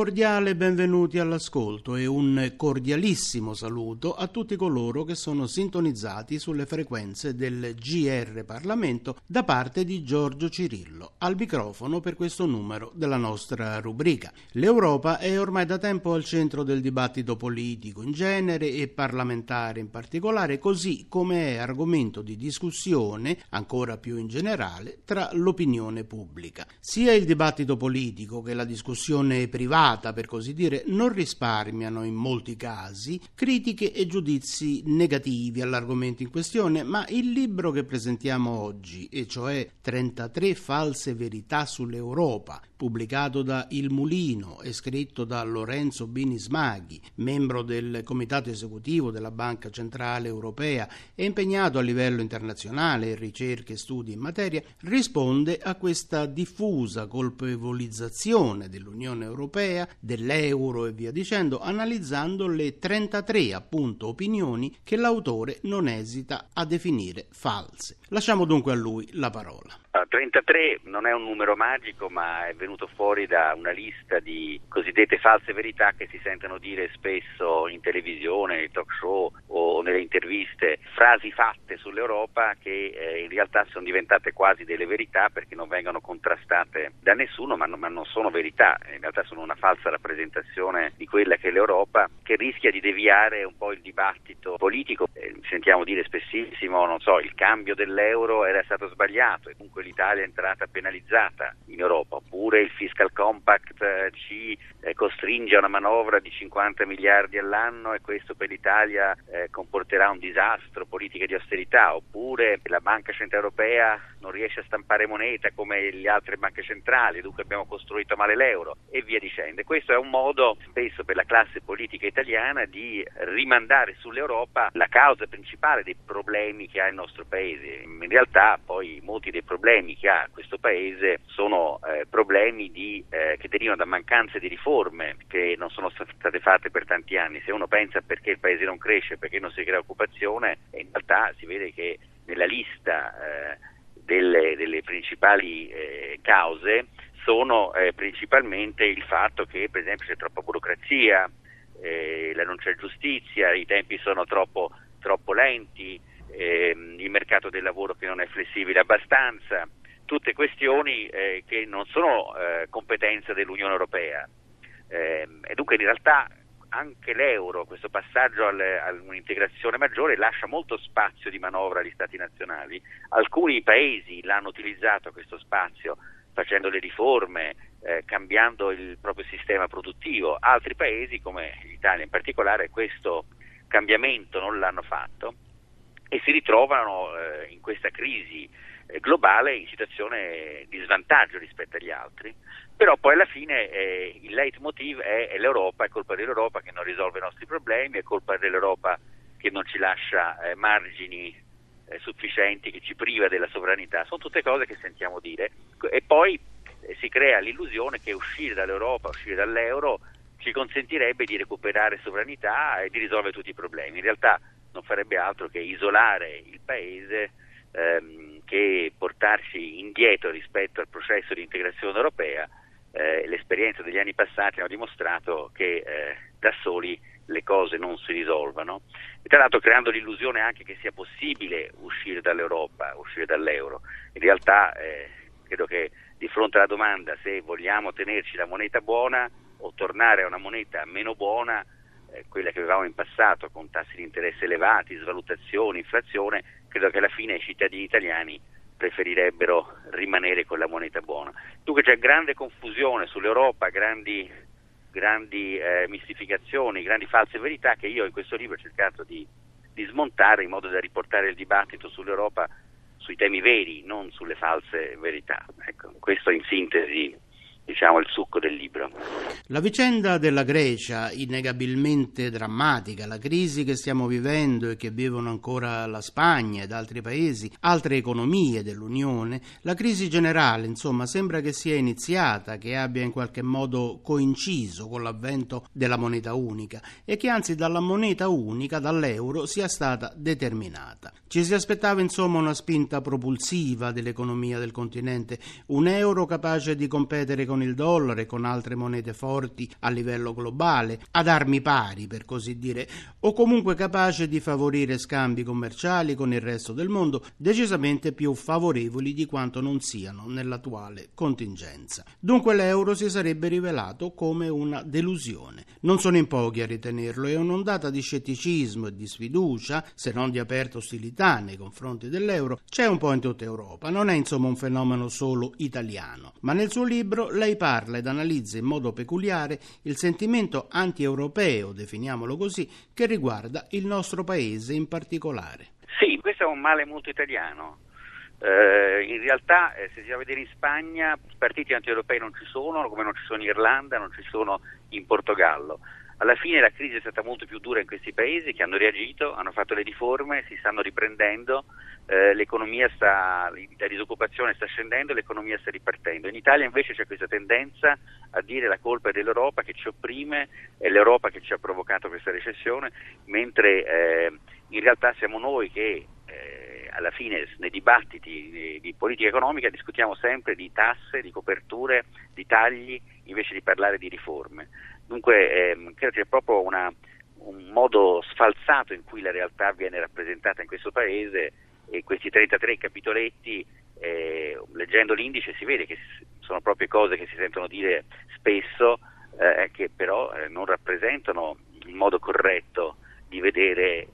Cordiale benvenuti all'ascolto e un cordialissimo saluto a tutti coloro che sono sintonizzati sulle frequenze del GR Parlamento da parte di Giorgio Cirillo, al microfono per questo numero della nostra rubrica. L'Europa è ormai da tempo al centro del dibattito politico in genere e parlamentare in particolare, così come è argomento di discussione, ancora più in generale, tra l'opinione pubblica. Sia il dibattito politico che la discussione privata, per così dire, non risparmiano in molti casi critiche e giudizi negativi all'argomento in questione, ma il libro che presentiamo oggi, e cioè 33 false verità sull'Europa, pubblicato da Il Mulino e scritto da Lorenzo Bini Smaghi, membro del comitato esecutivo della Banca Centrale Europea e impegnato a livello internazionale in ricerche e studi in materia, risponde a questa diffusa colpevolizzazione dell'Unione dell'Unione Europea, dell'euro e via dicendo, analizzando le 33 appunto opinioni che l'autore non esita a definire false. Lasciamo dunque a lui la parola. 33 non è un numero magico, ma è venuto fuori da una lista di cosiddette false verità che si sentono dire spesso in televisione, nei talk show o nelle interviste, frasi fatte sull'Europa che eh, in realtà sono diventate quasi delle verità perché non vengono contrastate da nessuno, ma, ma non sono verità, in realtà sono una falsa rappresentazione di quella che è l'Europa che rischia di deviare un po' il dibattito politico. Eh, sentiamo dire spessissimo, non so, il cambio dell'euro era stato sbagliato e comunque l'Italia è entrata penalizzata in Europa, oppure il fiscal compact eh, ci eh, costringe a una manovra di 50 miliardi all'anno e questo per l'Italia eh, comporterà un disastro, politiche di austerità, oppure la Banca Centrale Europea non riesce a stampare moneta come le altre banche centrali, dunque abbiamo costruito male l'euro e via dicendo. Questo è un modo spesso per la classe politica italiana di rimandare sull'Europa la causa principale dei problemi che ha il nostro paese. In realtà poi molti dei problemi che ha questo paese sono eh, problemi di, eh, che derivano da mancanze di riforme che non sono state fatte per tanti anni. Se uno pensa perché il paese non cresce, perché non si crea occupazione, in realtà si vede che nella lista eh, delle, delle, principali eh, cause sono eh, principalmente il fatto che per esempio c'è troppa burocrazia, eh, non c'è giustizia, i tempi sono troppo, troppo lenti, ehm, il mercato del lavoro che non è flessibile abbastanza, tutte questioni eh, che non sono eh, competenza dell'Unione Europea. Ehm, e dunque in realtà anche l'euro, questo passaggio a un'integrazione maggiore, lascia molto spazio di manovra agli Stati nazionali. Alcuni paesi l'hanno utilizzato questo spazio facendo le riforme, eh, cambiando il proprio sistema produttivo. Altri paesi, come l'Italia in particolare, questo cambiamento non l'hanno fatto e si ritrovano eh, in questa crisi eh, globale in situazione di svantaggio rispetto agli altri, però poi alla fine eh, il leitmotiv è, è, l'Europa, è colpa dell'Europa che non risolve i nostri problemi, è colpa dell'Europa che non ci lascia eh, margini eh, sufficienti, che ci priva della sovranità, sono tutte cose che sentiamo dire. E poi eh, si crea l'illusione che uscire dall'Europa, uscire dall'euro ci consentirebbe di recuperare sovranità e di risolvere tutti i problemi. In realtà non farebbe altro che isolare il paese ehm, che portarsi indietro rispetto al processo di integrazione europea. Eh, l'esperienza degli anni passati ha dimostrato che eh, da soli le cose non si risolvano, e tra l'altro creando l'illusione anche che sia possibile uscire dall'Europa, uscire dall'euro. In realtà eh, credo che di fronte alla domanda se vogliamo tenerci la moneta buona o tornare a una moneta meno buona, eh, quella che avevamo in passato con tassi di interesse elevati, svalutazione, inflazione, credo che alla fine i cittadini italiani preferirebbero rimanere con la moneta buona. Dunque c'è grande confusione sull'Europa, grandi, grandi eh, mistificazioni, grandi false verità che io in questo libro ho cercato di, di smontare in modo da riportare il dibattito sull'Europa sui temi veri, non sulle false verità. Ecco, questo in sintesi diciamo, il succo del libro. La vicenda della Grecia, innegabilmente drammatica, la crisi che stiamo vivendo e che vivono ancora la Spagna ed altri paesi, altre economie dell'Unione, la crisi generale, insomma, sembra che sia iniziata, che abbia in qualche modo coinciso con l'avvento della moneta unica e che anzi dalla moneta unica, dall'euro, sia stata determinata. Ci si aspettava insomma una spinta propulsiva dell'economia del continente, un euro capace di competere con il dollaro e con altre monete forti a livello globale, ad armi pari per così dire, o comunque capace di favorire scambi commerciali con il resto del mondo decisamente più favorevoli di quanto non siano nell'attuale contingenza. Dunque l'euro si sarebbe rivelato come una delusione. Non sono in pochi a ritenerlo e un'ondata di scetticismo e di sfiducia, se non di aperta ostilità nei confronti dell'euro c'è un po' in tutta Europa, non è insomma un fenomeno solo italiano, ma nel suo libro lei parla ed analizza in modo peculiare il sentimento anti-europeo, definiamolo così, che riguarda il nostro paese in particolare. Sì, questo è un male molto italiano. Eh, in realtà, eh, se si va a vedere in Spagna, partiti anti-europei non ci sono, come non ci sono in Irlanda, non ci sono in Portogallo. Alla fine la crisi è stata molto più dura in questi paesi che hanno reagito, hanno fatto le riforme, si stanno riprendendo, eh, l'economia sta, la disoccupazione sta scendendo, l'economia sta ripartendo. In Italia invece c'è questa tendenza a dire la colpa è dell'Europa che ci opprime, è l'Europa che ci ha provocato questa recessione, mentre eh, in realtà siamo noi che eh, alla fine nei dibattiti di, di politica economica discutiamo sempre di tasse, di coperture, di tagli, invece di parlare di riforme. Dunque ehm, credo che proprio una, un modo sfalsato in cui la realtà viene rappresentata in questo paese e questi 33 capitoletti, eh, leggendo l'indice si vede che sono proprio cose che si sentono dire spesso, eh, che però eh, non rappresentano il modo corretto di vedere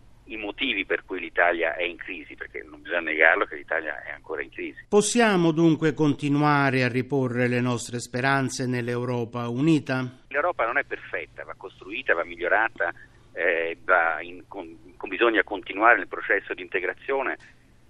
motivi per cui l'Italia è in crisi, perché non bisogna negarlo che l'Italia è ancora in crisi. Possiamo dunque continuare a riporre le nostre speranze nell'Europa unita? L'Europa non è perfetta, va costruita, va migliorata, eh, va in, con, bisogna continuare nel processo di integrazione,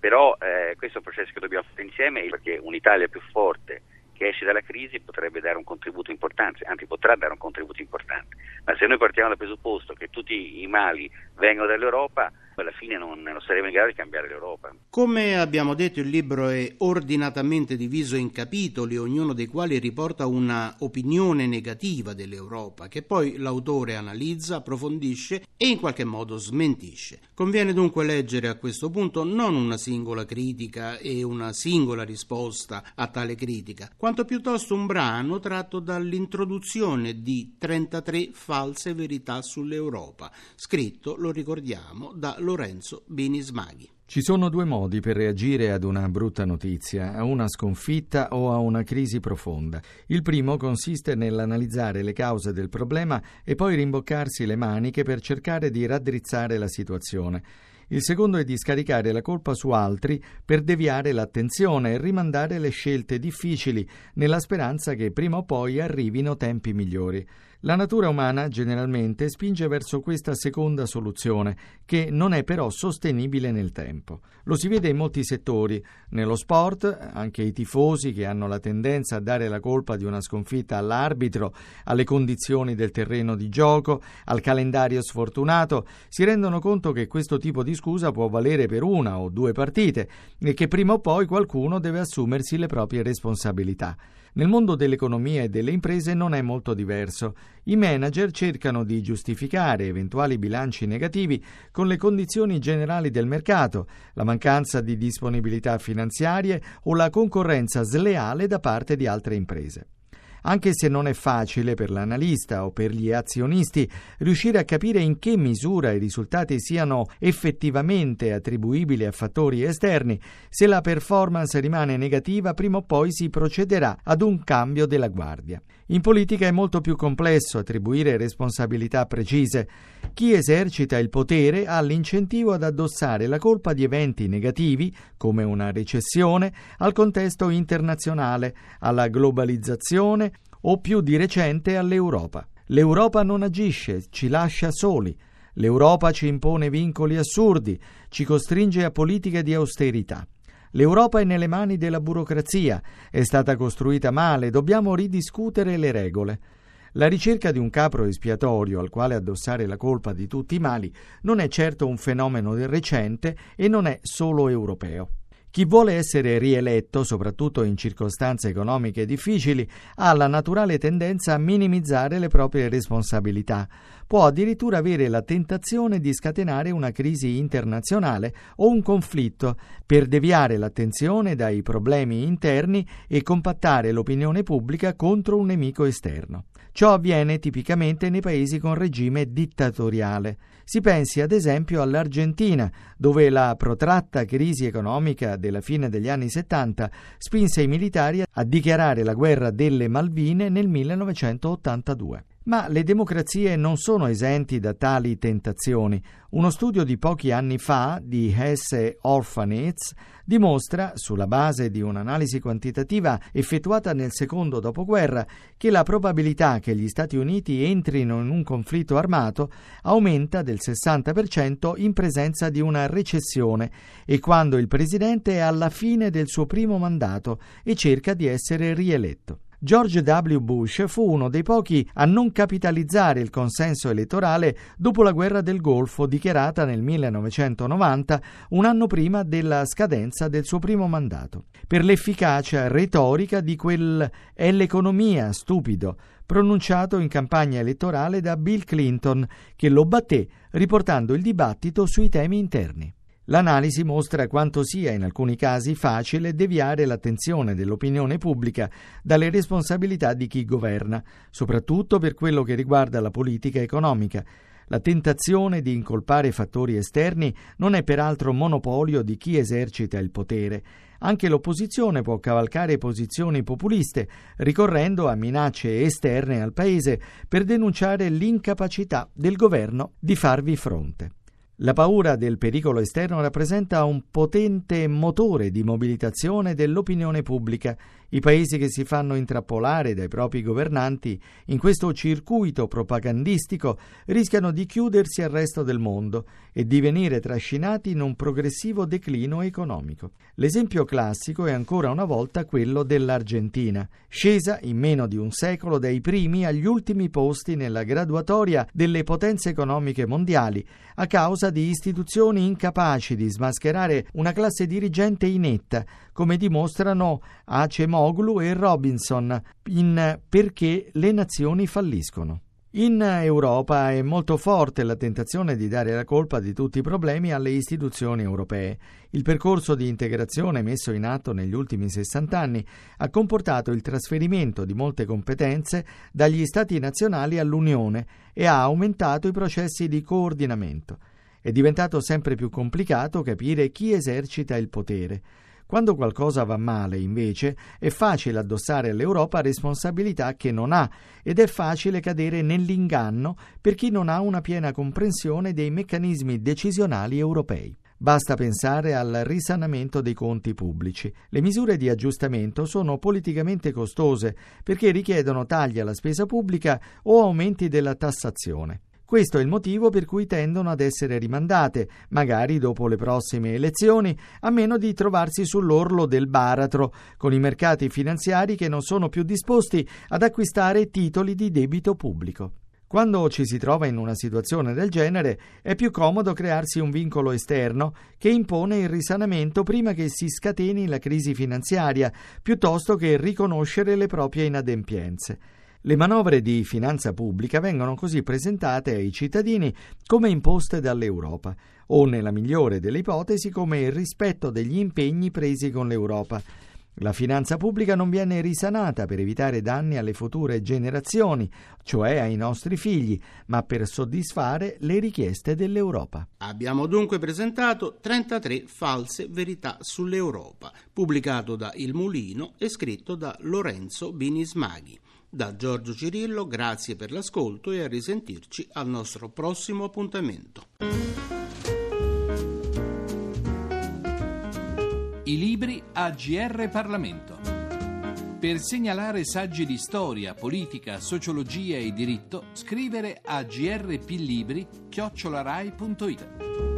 però eh, questo è un processo che dobbiamo fare insieme perché un'Italia più forte che esce dalla crisi potrebbe dare un contributo importante, anzi potrà dare un contributo importante, ma se noi partiamo dal presupposto che tutti i mali vengono dall'Europa, alla fine non, non saremo in grado di cambiare l'Europa. Come abbiamo detto, il libro è ordinatamente diviso in capitoli, ognuno dei quali riporta una opinione negativa dell'Europa, che poi l'autore analizza, approfondisce e in qualche modo smentisce. Conviene dunque leggere a questo punto non una singola critica e una singola risposta a tale critica, quanto piuttosto un brano tratto dall'introduzione di 33 false verità sull'Europa, scritto, lo ricordiamo, da Lorenzo Bini Smaghi. Ci sono due modi per reagire ad una brutta notizia, a una sconfitta o a una crisi profonda. Il primo consiste nell'analizzare le cause del problema e poi rimboccarsi le maniche per cercare di raddrizzare la situazione. Il secondo è di scaricare la colpa su altri per deviare l'attenzione e rimandare le scelte difficili nella speranza che prima o poi arrivino tempi migliori. La natura umana generalmente spinge verso questa seconda soluzione, che non è però sostenibile nel tempo. Lo si vede in molti settori. Nello sport, anche i tifosi che hanno la tendenza a dare la colpa di una sconfitta all'arbitro, alle condizioni del terreno di gioco, al calendario sfortunato, si rendono conto che questo tipo di scusa può valere per una o due partite e che prima o poi qualcuno deve assumersi le proprie responsabilità. Nel mondo dell'economia e delle imprese non è molto diverso. I manager cercano di giustificare eventuali bilanci negativi con le condizioni generali del mercato, la mancanza di disponibilità finanziarie o la concorrenza sleale da parte di altre imprese. Anche se non è facile per l'analista o per gli azionisti riuscire a capire in che misura i risultati siano effettivamente attribuibili a fattori esterni, se la performance rimane negativa prima o poi si procederà ad un cambio della guardia. In politica è molto più complesso attribuire responsabilità precise. Chi esercita il potere ha l'incentivo ad addossare la colpa di eventi negativi, come una recessione, al contesto internazionale, alla globalizzazione o più di recente all'Europa. L'Europa non agisce, ci lascia soli. L'Europa ci impone vincoli assurdi, ci costringe a politiche di austerità. L'Europa è nelle mani della burocrazia, è stata costruita male, dobbiamo ridiscutere le regole. La ricerca di un capro espiatorio al quale addossare la colpa di tutti i mali non è certo un fenomeno recente e non è solo europeo. Chi vuole essere rieletto, soprattutto in circostanze economiche difficili, ha la naturale tendenza a minimizzare le proprie responsabilità. Può addirittura avere la tentazione di scatenare una crisi internazionale o un conflitto per deviare l'attenzione dai problemi interni e compattare l'opinione pubblica contro un nemico esterno. Ciò avviene tipicamente nei paesi con regime dittatoriale. Si pensi ad esempio all'Argentina, dove la protratta crisi economica della fine degli anni 70 spinse i militari a dichiarare la guerra delle Malvine nel 1982. Ma le democrazie non sono esenti da tali tentazioni. Uno studio di pochi anni fa di Hesse Orphanitz dimostra, sulla base di un'analisi quantitativa effettuata nel secondo dopoguerra, che la probabilità che gli Stati Uniti entrino in un conflitto armato aumenta del 60% in presenza di una recessione e quando il presidente è alla fine del suo primo mandato e cerca di essere rieletto. George W. Bush fu uno dei pochi a non capitalizzare il consenso elettorale dopo la guerra del Golfo dichiarata nel 1990, un anno prima della scadenza del suo primo mandato, per l'efficacia retorica di quel è l'economia stupido pronunciato in campagna elettorale da Bill Clinton, che lo batté riportando il dibattito sui temi interni. L'analisi mostra quanto sia in alcuni casi facile deviare l'attenzione dell'opinione pubblica dalle responsabilità di chi governa, soprattutto per quello che riguarda la politica economica. La tentazione di incolpare fattori esterni non è peraltro monopolio di chi esercita il potere. Anche l'opposizione può cavalcare posizioni populiste, ricorrendo a minacce esterne al Paese per denunciare l'incapacità del governo di farvi fronte. La paura del pericolo esterno rappresenta un potente motore di mobilitazione dell'opinione pubblica. I paesi che si fanno intrappolare dai propri governanti in questo circuito propagandistico rischiano di chiudersi al resto del mondo e di venire trascinati in un progressivo declino economico. L'esempio classico è ancora una volta quello dell'Argentina, scesa in meno di un secolo dai primi agli ultimi posti nella graduatoria delle potenze economiche mondiali a causa di istituzioni incapaci di smascherare una classe dirigente inetta, come dimostrano Acemoglu e Robinson in Perché le nazioni falliscono. In Europa è molto forte la tentazione di dare la colpa di tutti i problemi alle istituzioni europee. Il percorso di integrazione messo in atto negli ultimi 60 anni ha comportato il trasferimento di molte competenze dagli Stati nazionali all'Unione e ha aumentato i processi di coordinamento. È diventato sempre più complicato capire chi esercita il potere. Quando qualcosa va male, invece, è facile addossare all'Europa responsabilità che non ha ed è facile cadere nell'inganno per chi non ha una piena comprensione dei meccanismi decisionali europei. Basta pensare al risanamento dei conti pubblici. Le misure di aggiustamento sono politicamente costose perché richiedono tagli alla spesa pubblica o aumenti della tassazione. Questo è il motivo per cui tendono ad essere rimandate, magari dopo le prossime elezioni, a meno di trovarsi sull'orlo del baratro, con i mercati finanziari che non sono più disposti ad acquistare titoli di debito pubblico. Quando ci si trova in una situazione del genere è più comodo crearsi un vincolo esterno che impone il risanamento prima che si scateni la crisi finanziaria, piuttosto che riconoscere le proprie inadempienze. Le manovre di finanza pubblica vengono così presentate ai cittadini come imposte dall'Europa, o nella migliore delle ipotesi come il rispetto degli impegni presi con l'Europa. La finanza pubblica non viene risanata per evitare danni alle future generazioni, cioè ai nostri figli, ma per soddisfare le richieste dell'Europa. Abbiamo dunque presentato 33 false verità sull'Europa, pubblicato da Il Mulino e scritto da Lorenzo Binismaghi. Da Giorgio Cirillo, grazie per l'ascolto e a risentirci al nostro prossimo appuntamento. I libri a GR Parlamento. Per segnalare saggi di storia, politica, sociologia e diritto, scrivere a grplibri@rai.it.